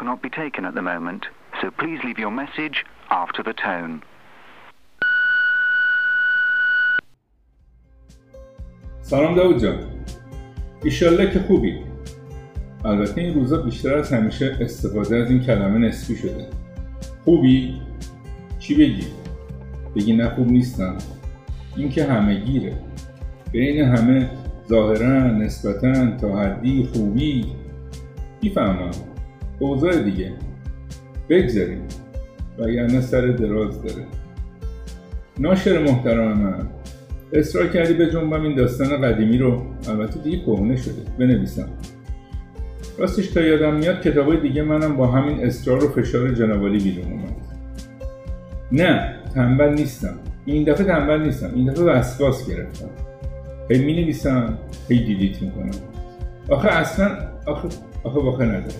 cannot be taken at the moment, so please leave your message after the tone. سلام داود جان. ایشالله که خوبی. البته این روزا بیشتر از همیشه استفاده از این کلمه نسبی شده. خوبی؟ چی بگی؟ بگی نه خوب نیستم. این که همه گیره. بین همه ظاهرا نسبتا تا حدی خوبی. می‌فهمم. اوضاع دیگه. بگذاریم. وگرنه سر دراز داره. ناشر محترم من اصرار کردی به جنبم این داستان قدیمی رو. البته دیگه کهنه شده. بنویسم. راستش تا یادم میاد کتابای دیگه منم با همین اصرار و فشار جنابالی بیرون اومد. نه تنبل نیستم. این دفعه تنبل نیستم. این دفعه وسواس گرفتم. هی می نویسم هی دیلیت می‌کنم. آخه اصلا آخه آخه واقع نداره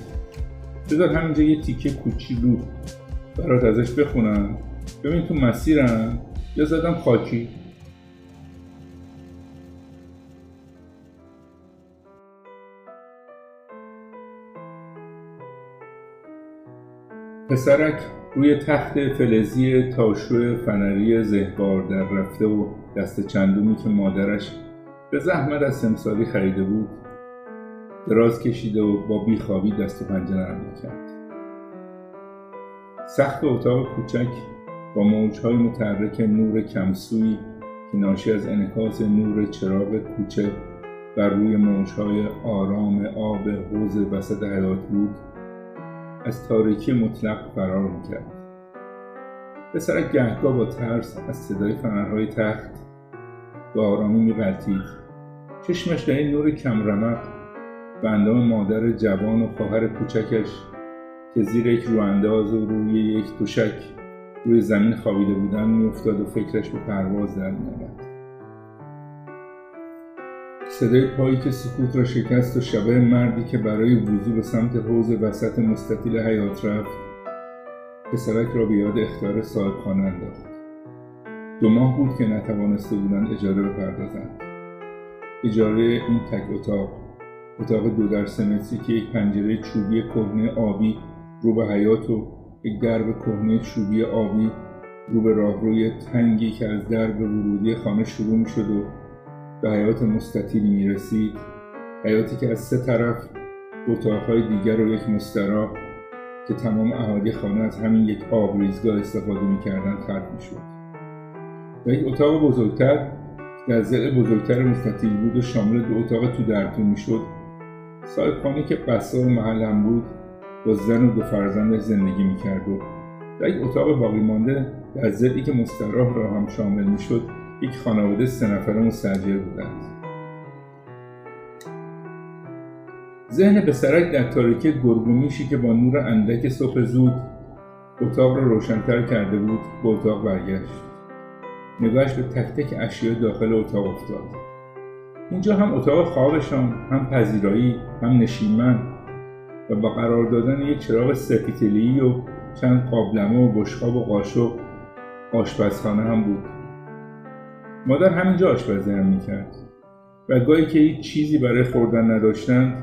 بذار همینجا یه تیکه کوچولو برات ازش بخونم. ببین تو مسیرم. یا زدم خاکی. پسرک روی تخت فلزی تاشو فنری زهبار در رفته و دست چندومی که مادرش به زحمت از سمساری خریده بود دراز کشیده و با بیخوابی دست و پنجه نرم کرد. سخت اتاق کوچک با موجهای متحرک نور کمسوی که ناشی از انکاس نور چراغ کوچه بر روی موجهای آرام آب حوز وسط حیات بود از تاریکی مطلق فرار می‌کرد. پسرک گهگاه با ترس از صدای فنرهای تخت به آرامی میغلطید چشمش در این نور کمرمق به مادر جوان و خواهر کوچکش که زیر یک روانداز و روی یک دوشک روی زمین خوابیده بودن میافتاد و فکرش به پرواز در میآمد صدای پایی که سکوت را شکست و شبه مردی که برای وضوع به سمت حوز وسط مستطیل حیات رفت پسرک را به یاد اختیار صاحب خانه انداخت. دو ماه بود که نتوانسته بودند اجاره بپردازند اجاره این تک اتاق اتاق دو در سمتری که یک پنجره چوبی کهنه آبی رو به حیات و یک درب کهنه چوبی آبی رو به راهروی تنگی که از درب ورودی خانه شروع می شد و به حیات مستطیلی می رسید حیاتی که از سه طرف اتاقهای دیگر و یک مستراح که تمام اهالی خانه از همین یک آبریزگاه استفاده می‌کردند خلق می‌شد. و یک اتاق بزرگتر در زل بزرگتر مستطیل بود و شامل دو اتاق تو درتون می‌شد. صاحب خانه که بسا و محلم بود با زن و دو فرزندش زندگی می‌کرد و در یک اتاق باقی مانده در زلی که مستراح را هم شامل می‌شد یک خانواده سه نفره مستجر بودند. ذهن پسرک در تاریکی گرگومیشی که با نور اندک صبح زود اتاق را روشنتر کرده بود به اتاق برگشت. نگاهش به تک تک اشیاء داخل اتاق افتاد. اینجا هم اتاق خوابشان هم پذیرایی هم نشیمن و با قرار دادن یک چراغ سپیتلی و چند قابلمه و بشقاب و قاشق آشپزخانه هم بود. مادر همینجا آشپزی هم می‌کرد و گاهی که هیچ چیزی برای خوردن نداشتند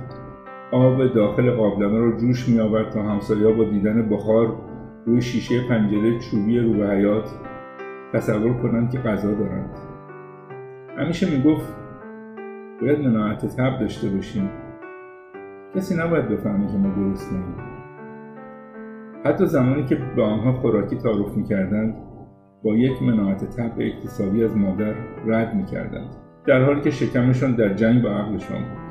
آب داخل قابلمه رو جوش می آورد تا همسایه با دیدن بخار روی شیشه پنجره چوبی رو به حیات تصور کنند که غذا دارند. همیشه می‌گفت باید مناعت تب داشته باشیم. کسی نباید بفهمه که ما درست نیم حتی زمانی که به آنها خوراکی تعارف می‌کردند با یک مناعت تب اکتسابی از مادر رد می‌کردند در حالی که شکمشان در جنگ با عقلشان بود.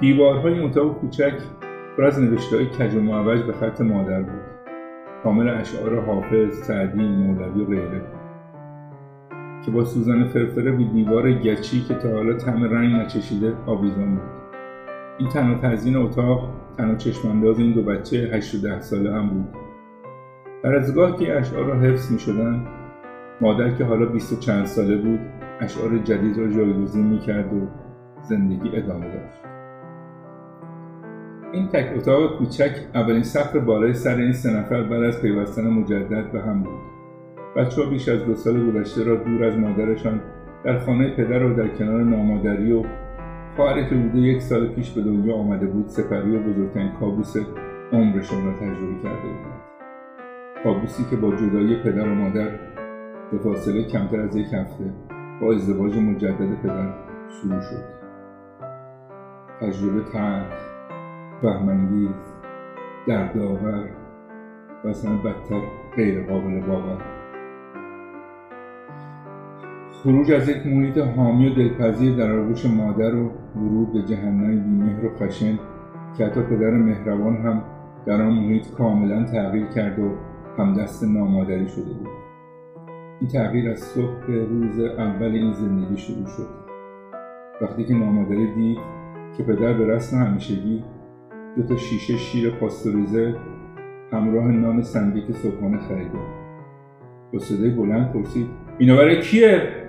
دیوارهای اتاق کوچک پر از های کج و معوج به خط مادر بود. کامل اشعار حافظ سعدی مولوی و غیره که با سوزن فرفره به دیوار گچی که تا حالا طعم رنگ نچشیده آویزان بود. این تنها تزیین اتاق تنها چشمانداز این دو بچه هشت و ده ساله هم بود. در از گاه که اشعار را حفظ می شدن مادر که حالا بیست و چند ساله بود اشعار جدید را جایگزین می کرد و زندگی ادامه داشت. این تک اتاق کوچک اولین سقف بالای سر این سه نفر بعد از پیوستن مجدد به هم بود. بچه ها بیش از دو سال گذشته را دور از مادرشان در خانه پدر و در کنار نامادری و خواهر که بوده یک سال پیش به دنیا آمده بود سپری و بزرگترین کابوس عمرشان را تجربه کرده بود کابوسی که با جدایی پدر و مادر به فاصله کمتر از یک هفته با ازدواج مجدد پدر شروع شد. تجربه تلخ بهمنگیز دردآور و اصلا بدتر غیر قابل باور. خروج از یک محیط حامی و دلپذیر در آغوش مادر و ورود به جهنم بیمهر و خشن که حتی پدر مهربان هم در آن محیط کاملا تغییر کرد و همدست نامادری شده بود. این تغییر از صبح روز اول این زندگی شروع شد. وقتی که نامادری دید که پدر به رسم همیشگی دو تا شیشه شیر پاستوریزه همراه نان سنگک صبحانه خریده. با صدای بلند پرسید اینا برای کیه؟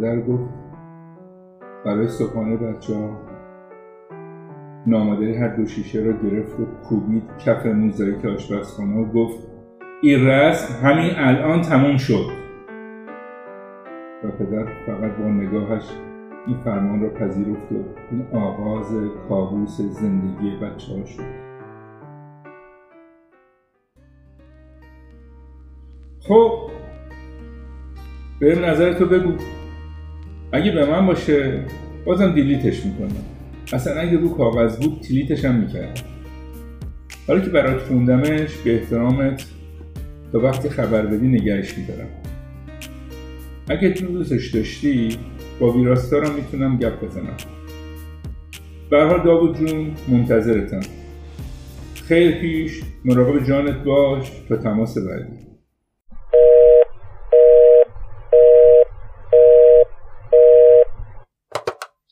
پدر گفت برای صبحانه بچه ها. نامادری هر دو شیشه را گرفت و کوبید کف موزاییک آشپزخانه و گفت این رسم همین الان تموم شد. و پدر فقط با نگاهش این فرمان را پذیرفت و این آغاز کابوس زندگی بچه ها شد. خب به نظر تو بگو. اگه به من باشه بازم دیلیتش می‌کنم. اصلا اگه رو کاغذ بود تلیتش هم می‌کردم. حالا که برات خوندمش به احترامت تا وقتی خبر بدی نگهش میدارم. اگه تو دوستش داشتی با ویراستارم می‌تونم گپ بزنم. برحال داوود جون منتظرتم. خیلی پیش مراقب جانت باش تا تماس بعدی.